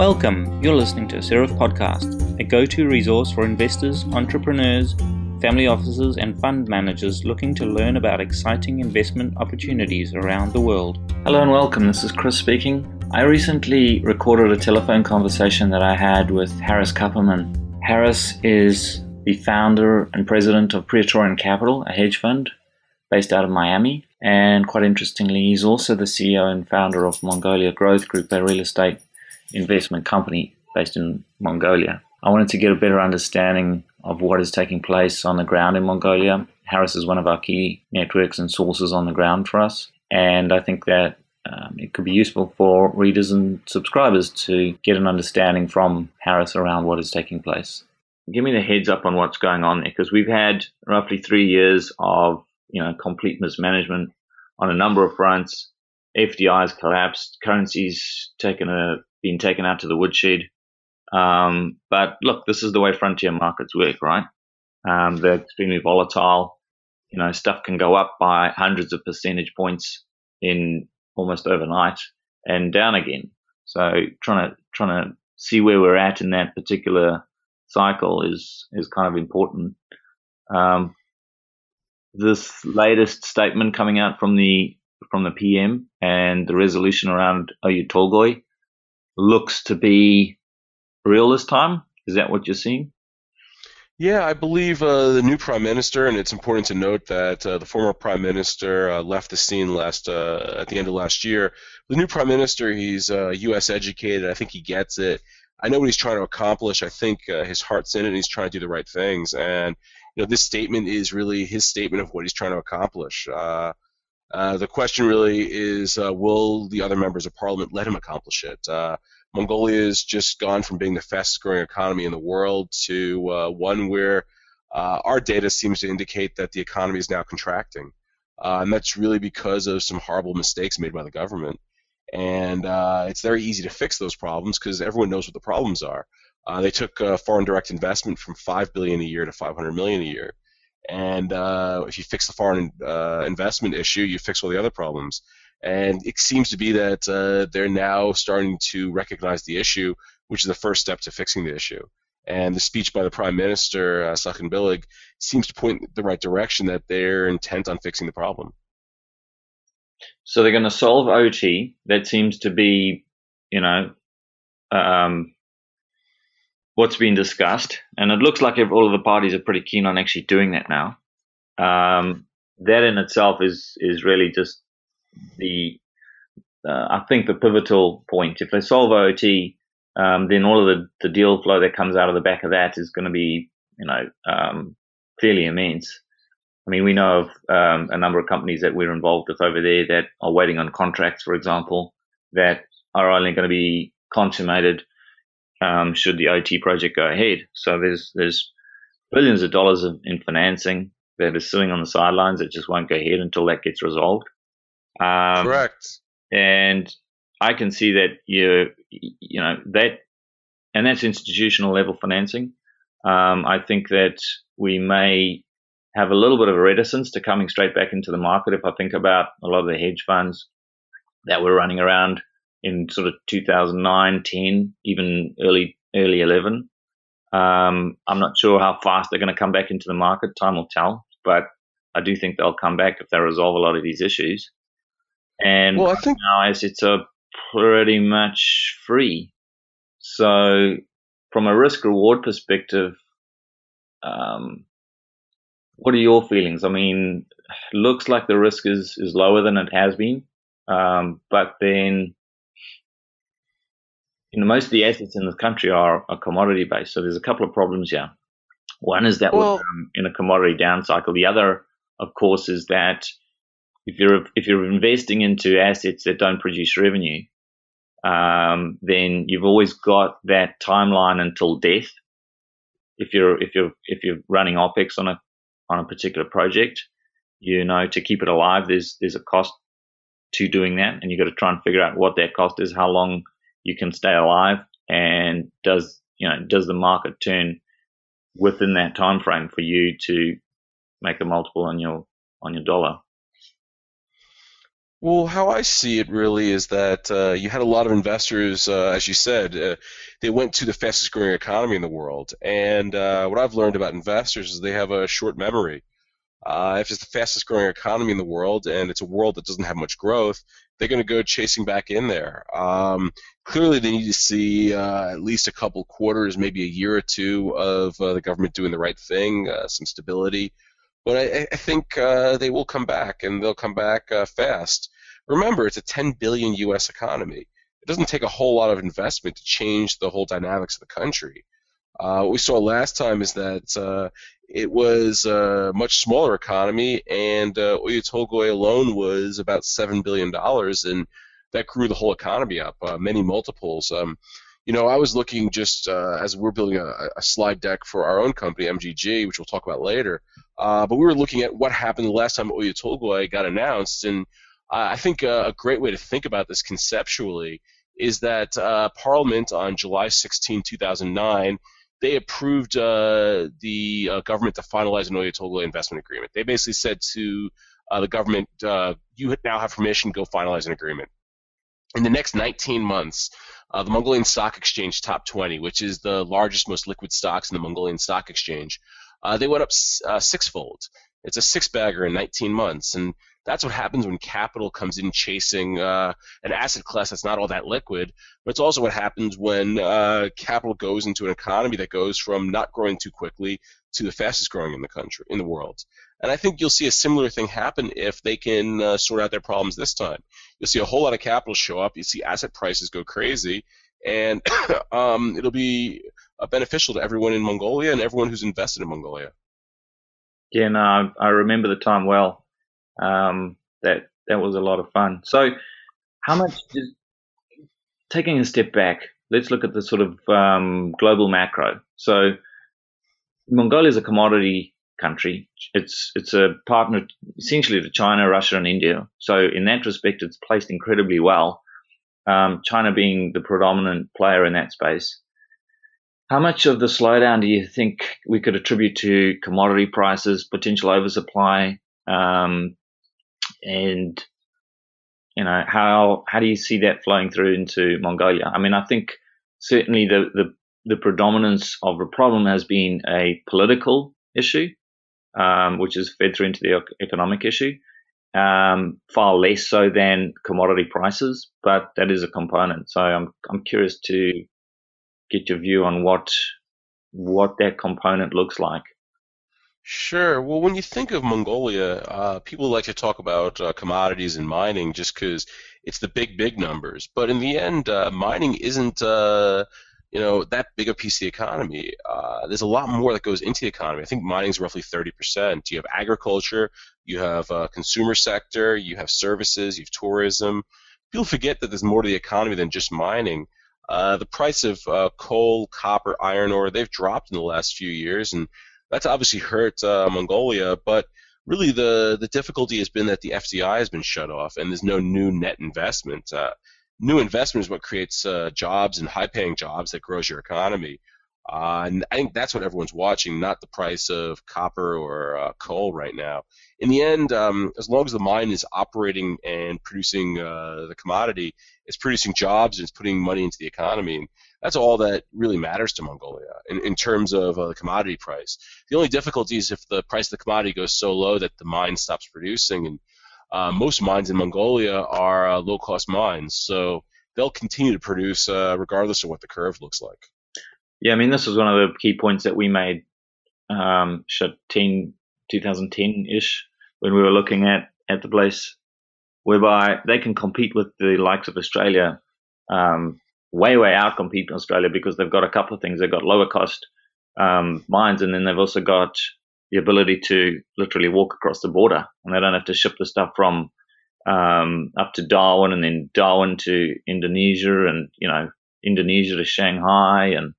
Welcome. You're listening to a Seraph podcast, a go to resource for investors, entrepreneurs, family offices, and fund managers looking to learn about exciting investment opportunities around the world. Hello and welcome. This is Chris speaking. I recently recorded a telephone conversation that I had with Harris Kupperman. Harris is the founder and president of Praetorian Capital, a hedge fund based out of Miami. And quite interestingly, he's also the CEO and founder of Mongolia Growth Group, a real estate investment company based in Mongolia. I wanted to get a better understanding of what is taking place on the ground in Mongolia. Harris is one of our key networks and sources on the ground for us. And I think that um, it could be useful for readers and subscribers to get an understanding from Harris around what is taking place. Give me the heads up on what's going on there, because we've had roughly three years of you know complete mismanagement on a number of fronts. FDI has collapsed, currencies taken a been taken out to the woodshed. Um, but look, this is the way frontier markets work, right? Um, they're extremely volatile. You know, stuff can go up by hundreds of percentage points in almost overnight and down again. So trying to trying to see where we're at in that particular cycle is is kind of important. Um, this latest statement coming out from the from the PM and the resolution around Oyu Tolgoi looks to be real this time. Is that what you're seeing? Yeah, I believe uh, the new prime minister, and it's important to note that uh, the former prime minister uh, left the scene last uh, at the end of last year. The new prime minister, he's U.S. Uh, educated. I think he gets it. I know what he's trying to accomplish. I think uh, his heart's in it, and he's trying to do the right things. And you know, this statement is really his statement of what he's trying to accomplish. The question really is, will the other members of parliament let him accomplish it? Mongolia has just gone from being the fastest growing economy in the world to uh, one where uh, our data seems to indicate that the economy is now contracting. Uh, and that's really because of some horrible mistakes made by the government. And uh, it's very easy to fix those problems because everyone knows what the problems are. Uh, they took uh, foreign direct investment from 5 billion a year to 500 million a year. And if you fix the foreign investment issue, you fix all the other problems. And it seems to be that uh, they're now starting to recognize the issue, which is the first step to fixing the issue. And the speech by the Prime Minister, uh, Bilig, seems to point in the right direction that they're intent on fixing the problem. So they're going to solve OT. That seems to be, you know, um, what's been discussed. And it looks like all of the parties are pretty keen on actually doing that now. Um, that in itself is is really just the uh, I think the pivotal point. If they solve OT, um, then all of the, the deal flow that comes out of the back of that is going to be, you know, um, fairly immense. I mean, we know of um, a number of companies that we're involved with over there that are waiting on contracts, for example, that are only going to be consummated um, should the OT project go ahead. So there's there's billions of dollars in financing that is sitting on the sidelines that just won't go ahead until that gets resolved. Um, Correct. And I can see that you you know that, and that's institutional level financing. Um, I think that we may have a little bit of a reticence to coming straight back into the market. If I think about a lot of the hedge funds that were running around in sort of 2009, 10, even early early 11, um, I'm not sure how fast they're going to come back into the market. Time will tell, but I do think they'll come back if they resolve a lot of these issues. And well, I think now it's a pretty much free. So from a risk reward perspective, um, what are your feelings? I mean, looks like the risk is, is lower than it has been. Um, but then, you know, most of the assets in the country are, are commodity based. So there's a couple of problems here. One is that well, um, in a commodity down cycle. The other, of course, is that if you're if you're investing into assets that don't produce revenue, um, then you've always got that timeline until death. If you're if you're if you're running opex on a on a particular project, you know to keep it alive, there's there's a cost to doing that, and you've got to try and figure out what that cost is, how long you can stay alive, and does you know does the market turn within that time frame for you to make a multiple on your on your dollar. Well, how I see it really is that uh, you had a lot of investors, uh, as you said, uh, they went to the fastest growing economy in the world. And uh, what I've learned about investors is they have a short memory. Uh, if it's the fastest growing economy in the world and it's a world that doesn't have much growth, they're going to go chasing back in there. Um, clearly, they need to see uh, at least a couple quarters, maybe a year or two of the government doing the right thing, some stability. But I, I think uh, they will come back, and they'll come back uh, fast. Remember, it's a 10 billion U.S. economy. It doesn't take a whole lot of investment to change the whole dynamics of the country. Uh, what we saw last time is that uh, it was a much smaller economy, and uh, Oyu Tolgoi alone was about seven billion dollars, and that grew the whole economy up uh, many multiples. Um, you know, I was looking just uh, as we're building a, a, slide deck for our own company, MGG, which we'll talk about later. Uh, but we were looking at what happened the last time Oyu Tolgoi got announced, and I think uh, a great way to think about this conceptually is that uh, Parliament on July 16, 2009, they approved uh, the uh, government to finalize an Tolgoi investment agreement. They basically said to the government, "You now have permission. Go finalize an agreement." In the next 19 months, uh, the Mongolian Stock Exchange Top 20, which is the largest, most liquid stocks in the Mongolian Stock Exchange, uh, they went up uh, sixfold. It's a six bagger in 19 months, and that's what happens when capital comes in chasing uh, an asset class that's not all that liquid. But it's also what happens when uh, capital goes into an economy that goes from not growing too quickly to the fastest growing in the country, in the world. And I think you'll see a similar thing happen if they can uh, sort out their problems this time. You'll see a whole lot of capital show up. You see asset prices go crazy, and um, it'll be uh, beneficial to everyone in Mongolia and everyone who's invested in Mongolia. Yeah, no, I remember the time well. Um, that that was a lot of fun. So, how much? Did, taking a step back, let's look at the sort of um, global macro. So, Mongolia is a commodity country. It's it's a partner essentially to China, Russia, and India. So in that respect, it's placed incredibly well. Um, China being the predominant player in that space. How much of the slowdown do you think we could attribute to commodity prices, potential oversupply, um, and you know how how do you see that flowing through into Mongolia? I mean, I think certainly the the, the predominance of the problem has been a political issue, um, which is fed through into the economic issue, um, far less so than commodity prices, but that is a component. So I'm I'm curious to get your view on what what that component looks like. Sure. Well, when you think of Mongolia, uh, people like to talk about uh, commodities and mining just because it's the big, big numbers. But in the end, uh, mining isn't, uh, you know, that big a piece of the economy. Uh, there's a lot more that goes into the economy. I think mining is roughly 30%. You have agriculture, you have uh, consumer sector, you have services, you have tourism. People forget that there's more to the economy than just mining. The price of coal, copper, iron ore, they've dropped in the last few years, and that's obviously hurt uh, Mongolia. But really, the, the difficulty has been that the FDI has been shut off, and there's no new net investment. Uh, new investment is what creates uh, jobs and high-paying jobs that grows your economy. Uh, and I think that's what everyone's watching, not the price of copper or uh, coal right now. In the end, um, as long as the mine is operating and producing uh, the commodity, it's producing jobs and it's putting money into the economy. And that's all that really matters to Mongolia in, in terms of uh, the commodity price. The only difficulty is if the price of the commodity goes so low that the mine stops producing. And uh, most mines in Mongolia are uh, low-cost mines, so they'll continue to produce regardless of what the curve looks like. Yeah, I mean, this was one of the key points that we made, um, 2010 ish, when we were looking at, at the place, whereby they can compete with the likes of Australia, um, way, way out compete in Australia because they've got a couple of things. They've got lower cost um, mines, and then they've also got the ability to literally walk across the border, and they don't have to ship the stuff from um, up to Darwin and then Darwin to Indonesia, and you know Indonesia to Shanghai, and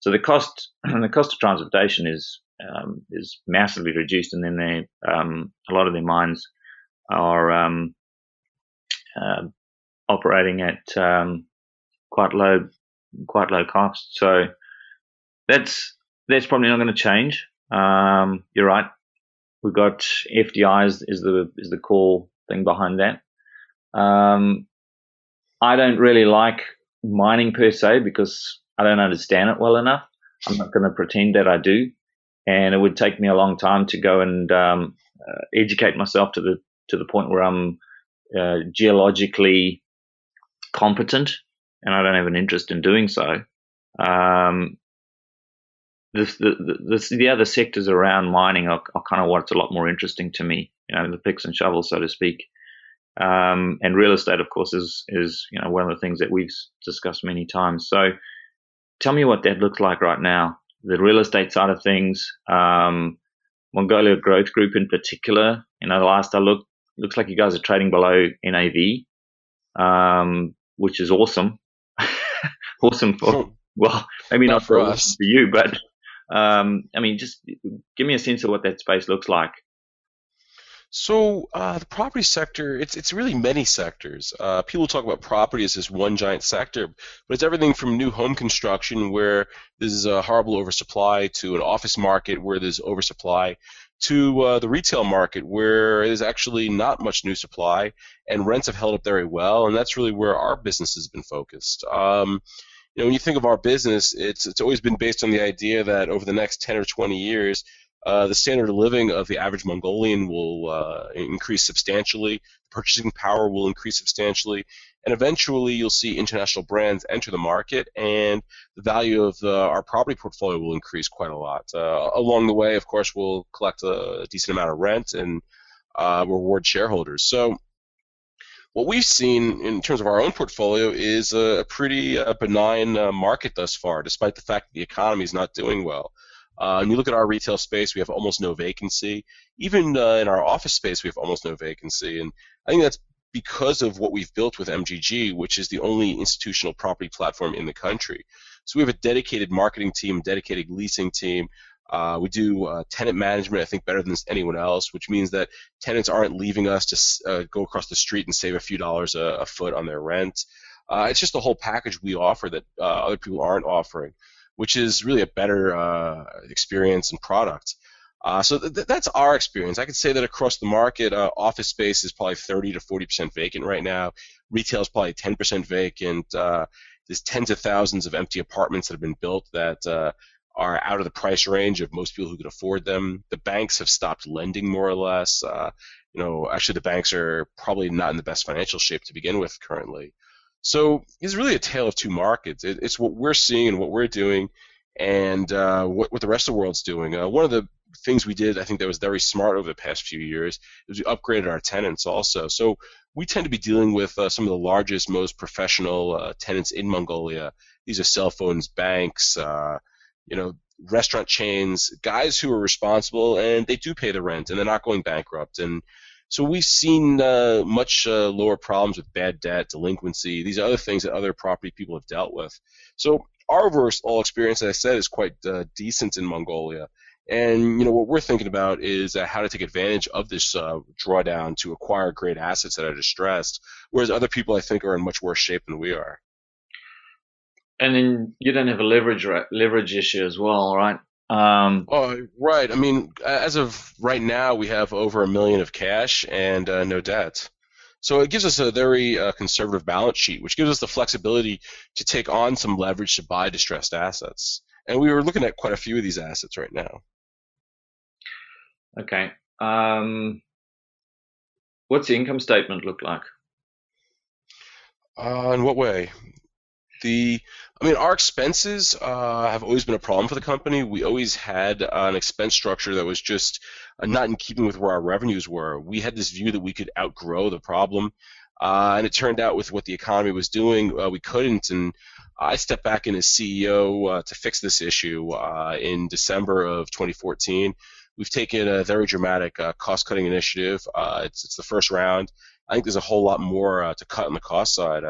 so the cost the cost of transportation is um, is massively reduced, and then they um, a lot of their mines are um, uh, operating at um, quite low quite low cost. So that's that's probably not going to change. Um, you're right. We've got FDI is, is the is the core thing behind that. Um, I don't really like mining per se because I don't understand it well enough. I'm not going to pretend that I do, and it would take me a long time to go and um, uh, educate myself to the to the point where I'm uh, geologically competent, and I don't have an interest in doing so. Um, the, the, the, the, other sectors around mining are, are, kind of what's a lot more interesting to me, you know, the picks and shovels, so to speak. Um, and real estate, of course, is, is, you know, one of the things that we've discussed many times. So tell me what that looks like right now. The real estate side of things, um, Mongolia Growth Group in particular, you know, the last I looked, looks like you guys are trading below NAV, um, which is awesome. Awesome for, well, maybe not, not for, us. for you, but um, I mean, just give me a sense of what that space looks like. So uh, the property sector, it's it's really many sectors. Uh, people talk about property as this one giant sector, but it's everything from new home construction where there's a horrible oversupply to an office market where there's oversupply to uh, the retail market where there's actually not much new supply and rents have held up very well, and that's really where our business has been focused. Um, you know, when you think of our business, it's it's always been based on the idea that over the next 10 or 20 years, uh, the standard of living of the average Mongolian will uh, increase substantially. Purchasing power will increase substantially, and eventually you'll see international brands enter the market, and the value of the, our property portfolio will increase quite a lot. Uh, along the way, of course, we'll collect a decent amount of rent and uh, reward shareholders. So what we've seen in terms of our own portfolio is a pretty uh, benign uh, market thus far, despite the fact that the economy is not doing well. Uh, and you look at our retail space, we have almost no vacancy. Even uh, in our office space, we have almost no vacancy. And I think that's because of what we've built with MGG, which is the only institutional property platform in the country. So we have a dedicated marketing team, dedicated leasing team, uh, we do uh, tenant management, I think, better than anyone else, which means that tenants aren't leaving us to uh, go across the street and save a few dollars a, a foot on their rent. Uh, it's just a whole package we offer that uh, other people aren't offering, which is really a better uh, experience and product. so th- that's our experience. I could say that across the market, office space is probably 30 to 40 percent vacant right now. Retail is probably 10 percent vacant. there's tens of thousands of empty apartments that have been built that are out of the price range of most people who could afford them. The banks have stopped lending more or less. Uh, you know, actually, the banks are probably not in the best financial shape to begin with currently. So it's really a tale of two markets. It, it's what we're seeing and what we're doing, and uh, what, what the rest of the world's doing. Uh, one of the things we did, I think, that was very smart over the past few years, is we upgraded our tenants also. So we tend to be dealing with uh, some of the largest, most professional uh, tenants in Mongolia. These are cell phones, banks, uh, you know, restaurant chains, guys who are responsible and they do pay the rent and they're not going bankrupt. And so we've seen uh, much uh, lower problems with bad debt, delinquency, these are other things that other property people have dealt with. So our overall experience, as I said, is quite uh, decent in Mongolia. And you know what we're thinking about is uh, how to take advantage of this uh, drawdown to acquire great assets that are distressed, whereas other people I think are in much worse shape than we are. And then you don't have a leverage leverage issue as well, right? Um, oh, right. I mean, as of right now, we have over a million of cash and uh, no debt. So it gives us a very uh, conservative balance sheet, which gives us the flexibility to take on some leverage to buy distressed assets. And we were looking at quite a few of these assets right now. Okay. Um, what's the income statement look like? Uh, in what way? The I mean, our expenses uh, have always been a problem for the company. We always had uh, an expense structure that was just uh, not in keeping with where our revenues were. We had this view that we could outgrow the problem, uh, and it turned out with what the economy was doing, uh, we couldn't. And I stepped back in as CEO uh, to fix this issue in December of 2014. We've taken a very dramatic cost-cutting initiative. it's, it's the first round. I think there's a whole lot more to cut on the cost side.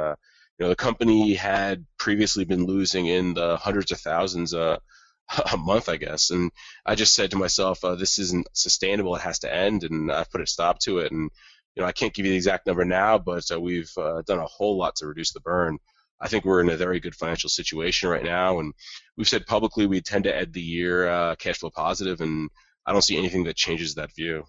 You know, the company had previously been losing in the hundreds of thousands uh, a month, I guess, and I just said to myself, uh, "This isn't sustainable. It has to end," and I've put a stop to it. And you know, I can't give you the exact number now, but uh, we've uh, done a whole lot to reduce the burn. I think we're in a very good financial situation right now, and we've said publicly we tend to end the year uh, cash flow positive, and I don't see anything that changes that view.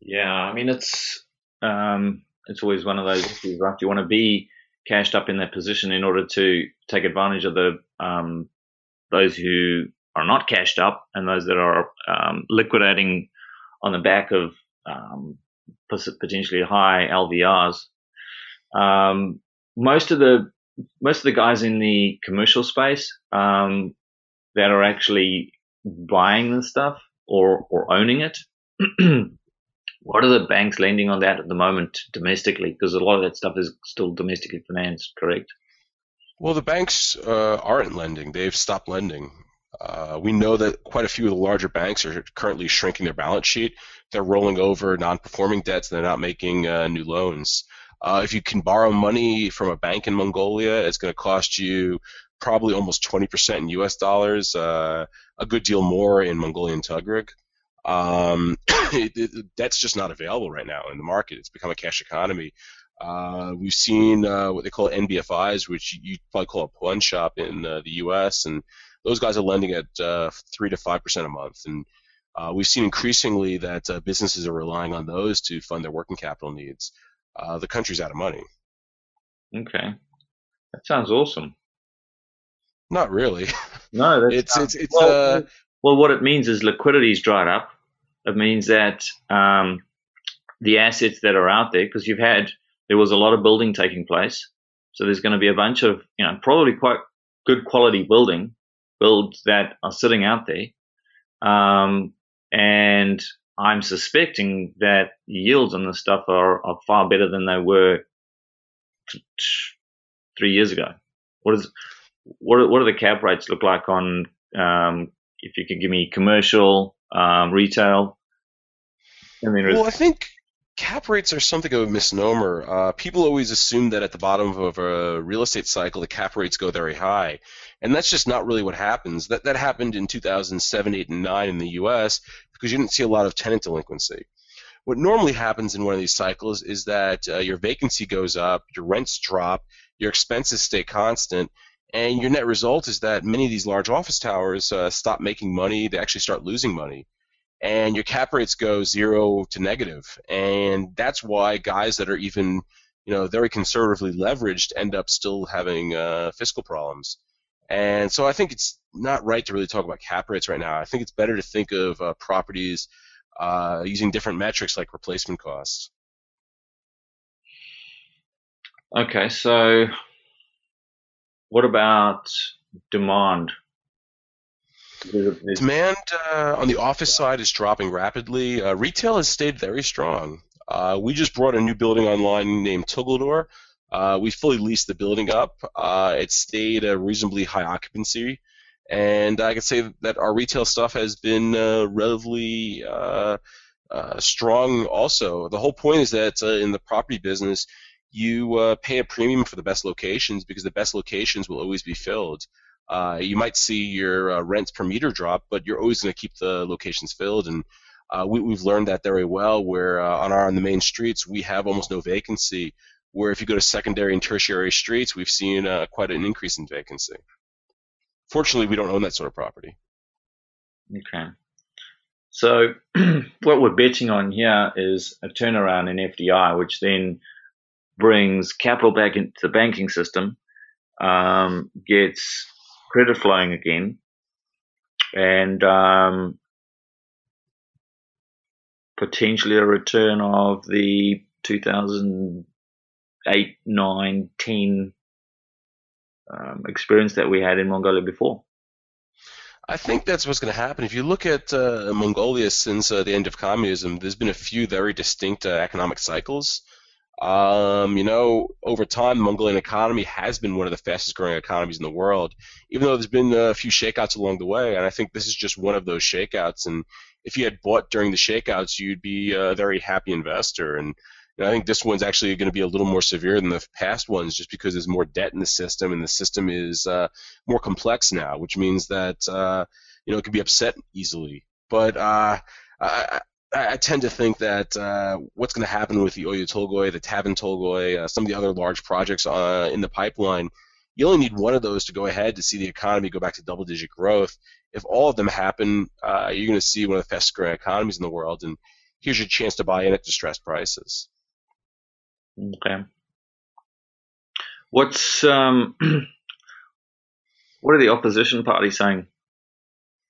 Yeah, I mean it's um, it's always one of those issues, right? You want to be cashed up in that position in order to take advantage of the um, those who are not cashed up and those that are um, liquidating on the back of um, potentially high LVRs. Um, most of the most of the guys in the commercial space um, that are actually buying the stuff or or owning it. what are the banks lending on that at the moment domestically? Because a lot of that stuff is still domestically financed, correct? Well, the banks uh, aren't lending; they've stopped lending. Uh, we know that quite a few of the larger banks are currently shrinking their balance sheet. They're rolling over non-performing debts. They're not making uh, new loans. Uh, if you can borrow money from a bank in Mongolia, it's going to cost you probably almost 20% in U.S. dollars, uh, a good deal more in Mongolian tugrug. Um, it, it, that's just not available right now in the market. It's become a cash economy. Uh, we've seen uh, what they call NBFIs, which you probably call a pawn shop in uh, the U.S., and those guys are lending at uh, three to five percent a month. And uh, we've seen increasingly that uh, businesses are relying on those to fund their working capital needs. the country's out of money. Okay, that sounds awesome. Not really. No, it's it's it's well, well, what it means is liquidity's dried up. It means that um, the assets that are out there, because you've had there was a lot of building taking place, so there's going to be a bunch of you know probably quite good quality building builds that are sitting out there, um, and I'm suspecting that yields on this stuff are, are far better than they were t- t- three years ago. What is what what do the cap rates look like on um, if you could give me commercial, um, retail. I mean, well, I think cap rates are something of a misnomer. Uh, people always assume that at the bottom of a real estate cycle, the cap rates go very high, and that's just not really what happens. That that happened in 2007, 8, and 9 in the U.S. because you didn't see a lot of tenant delinquency. What normally happens in one of these cycles is that uh, your vacancy goes up, your rents drop, your expenses stay constant, and your net result is that many of these large office towers uh, stop making money. They actually start losing money. And your cap rates go zero to negative. And that's why guys that are even, you know, very conservatively leveraged end up still having uh, fiscal problems. And so I think it's not right to really talk about cap rates right now. I think it's better to think of uh, properties uh, using different metrics like replacement costs. Okay, so what about demand? Demand uh, on the office side is dropping rapidly. Uh, retail has stayed very strong. Uh, we just brought a new building online named Tuggeldor. Uh, we fully leased the building up. Uh, it stayed a reasonably high occupancy, and I can say that our retail stuff has been uh, relatively strong. Also, the whole point is that in the property business, you uh, pay a premium for the best locations because the best locations will always be filled. Uh, you might see your uh, rents per meter drop, but you're always going to keep the locations filled. And uh, we, have learned that very well. Where uh, on our on the main streets we have almost no vacancy. Where if you go to secondary and tertiary streets, we've seen uh, quite an increase in vacancy. Fortunately, we don't own that sort of property. Okay. So what we're betting on here is a turnaround in FDI, which then brings capital back into the banking system, um, gets credit flowing again, and um, potentially a return of the 2008, 9, 10 um, experience that we had in Mongolia before. I think that's what's going to happen. If you look at uh, Mongolia since uh, the end of communism, there's been a few very distinct uh, economic cycles. Um, you know, over time, the Mongolian economy has been one of the fastest growing economies in the world, even though there's been a few shakeouts along the way. And I think this is just one of those shakeouts. And if you had bought during the shakeouts, you'd be a very happy investor. And you know, I think this one's actually going to be a little more severe than the past ones just because there's more debt in the system and the system is uh, more complex now, which means that, uh, you know, it could be upset easily. But uh, I, I tend to think that uh, what's going to happen with the Oyu Tolgoi, the Tavan Tolgoi, uh, some of the other large projects uh, in the pipeline, you only need one of those to go ahead to see the economy go back to double-digit growth. If all of them happen, uh, you're going to see one of the fastest-growing economies in the world, and here's your chance to buy in at distressed prices. Okay. What's um, what are the opposition parties saying?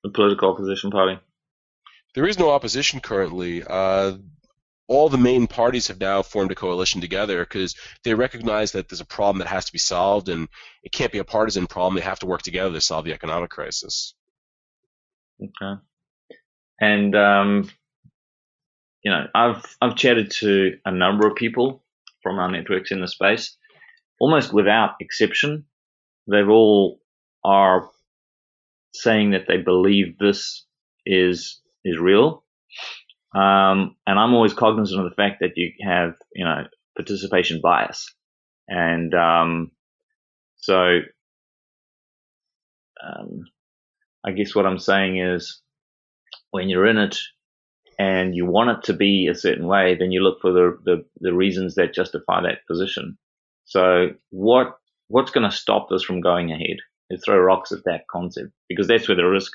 The political opposition party. There is no opposition currently. Uh, all the main parties have now formed a coalition together because they recognize that there's a problem that has to be solved, and it can't be a partisan problem. They have to work together to solve the economic crisis. Okay. And um, you know, I've I've chatted to a number of people from our networks in the space, almost without exception. They've all are saying that they believe this is is real. Um, and I'm always cognizant of the fact that you have, you know, participation bias. And um, so um, I guess what I'm saying is when you're in it and you want it to be a certain way, then you look for the, the, the reasons that justify that position. So what what's going to stop this from going ahead? Is throw rocks at that concept because that's where the risk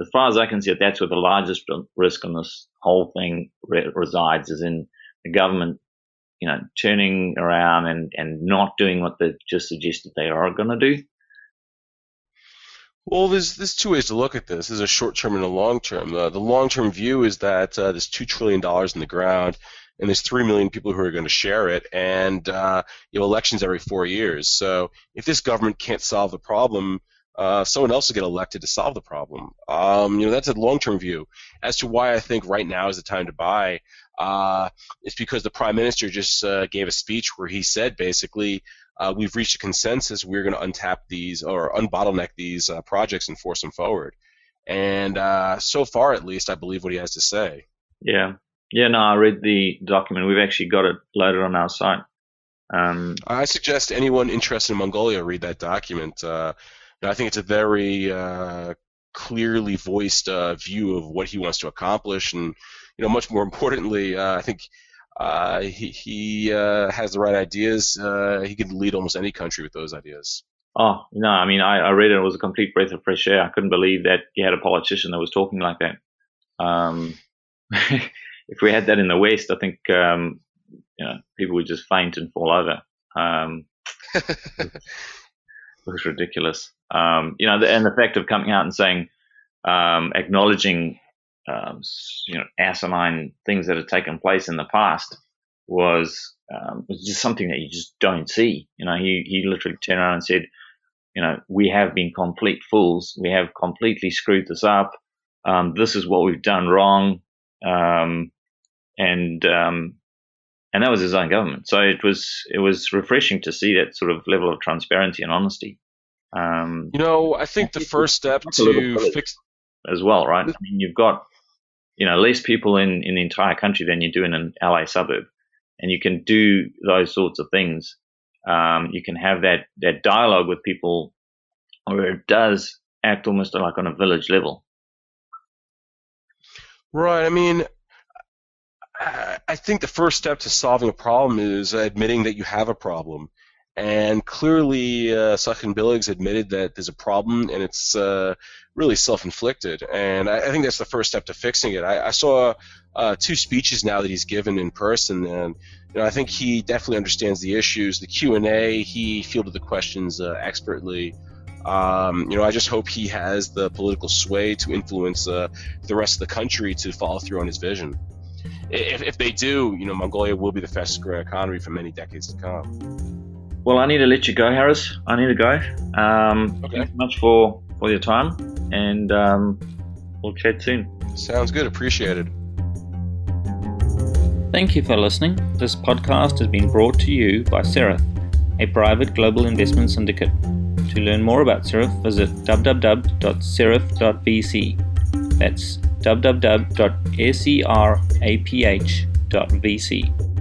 as far as I can see it, that's where the largest risk on this whole thing re- resides is in the government, you know, turning around and, and not doing what they've just suggested they are going to do. Well, there's there's two ways to look at this. There's a short term and a long term. Uh, the long term view is that uh, there's two trillion dollars in the ground, and there's three million people who are going to share it, and uh, you know elections every four years. So if this government can't solve the problem, uh, someone else will get elected to solve the problem. Um, you know, that's a long-term view. As to why I think right now is the time to buy, uh, it's because the prime minister just uh, gave a speech where he said basically, uh, we've reached a consensus. We're going to untap these or unbottleneck these uh, projects and force them forward. And uh, so far, at least, I believe what he has to say. Yeah, yeah. No, I read the document. We've actually got it loaded on our site. Um, I suggest anyone interested in Mongolia read that document. I think it's a very uh, clearly voiced uh, view of what he wants to accomplish, and you know, much more importantly, uh, I think uh, he he uh, has the right ideas. Uh, he can lead almost any country with those ideas. Oh no, I mean, I, I, read it. It was a complete breath of fresh air. I couldn't believe that you had a politician that was talking like that. Um, if we had that in the West, I think um, you know people would just faint and fall over. Um, was ridiculous. Um, you know, the, and the fact of coming out and saying, um, acknowledging, um, you know, asinine things that had taken place in the past was um, was just something that you just don't see. You know, he he literally turned around and said, you know, we have been complete fools. We have completely screwed this up. Um, this is what we've done wrong. Um, and and that was his own government. So it was it was refreshing to see that sort of level of transparency and honesty. Um, you know, I think the first step to fix as well, right? I mean, you've got you know less people in in the entire country than you do in an LA suburb, and you can do those sorts of things. Um, you can have that that dialogue with people, where it does act almost like on a village level. Right. I mean, I think the first step to solving a problem is admitting that you have a problem. And clearly, uh, Saikhanbileg's admitted that there's a problem, and it's uh, really self-inflicted. And I, I, think that's the first step to fixing it. I, I saw uh, two speeches now that he's given in person, and you know, I think he definitely understands the issues. The Q and A, he fielded the questions uh, expertly. Um, you know, I just hope he has the political sway to influence uh, the rest of the country to follow through on his vision if, if they do, you know, Mongolia will be the fastest growing economy for many decades to come. Well, I need to let you go, Harris. I need to go. Um, okay. Thanks so much for, for your time, and um, we'll chat soon. Sounds good. Appreciated. Thank you for listening. This podcast has been brought to you by Seraph, a private global investment syndicate. To learn more about Seraph, visit www.seraph.vc. That's www.seraph.vc.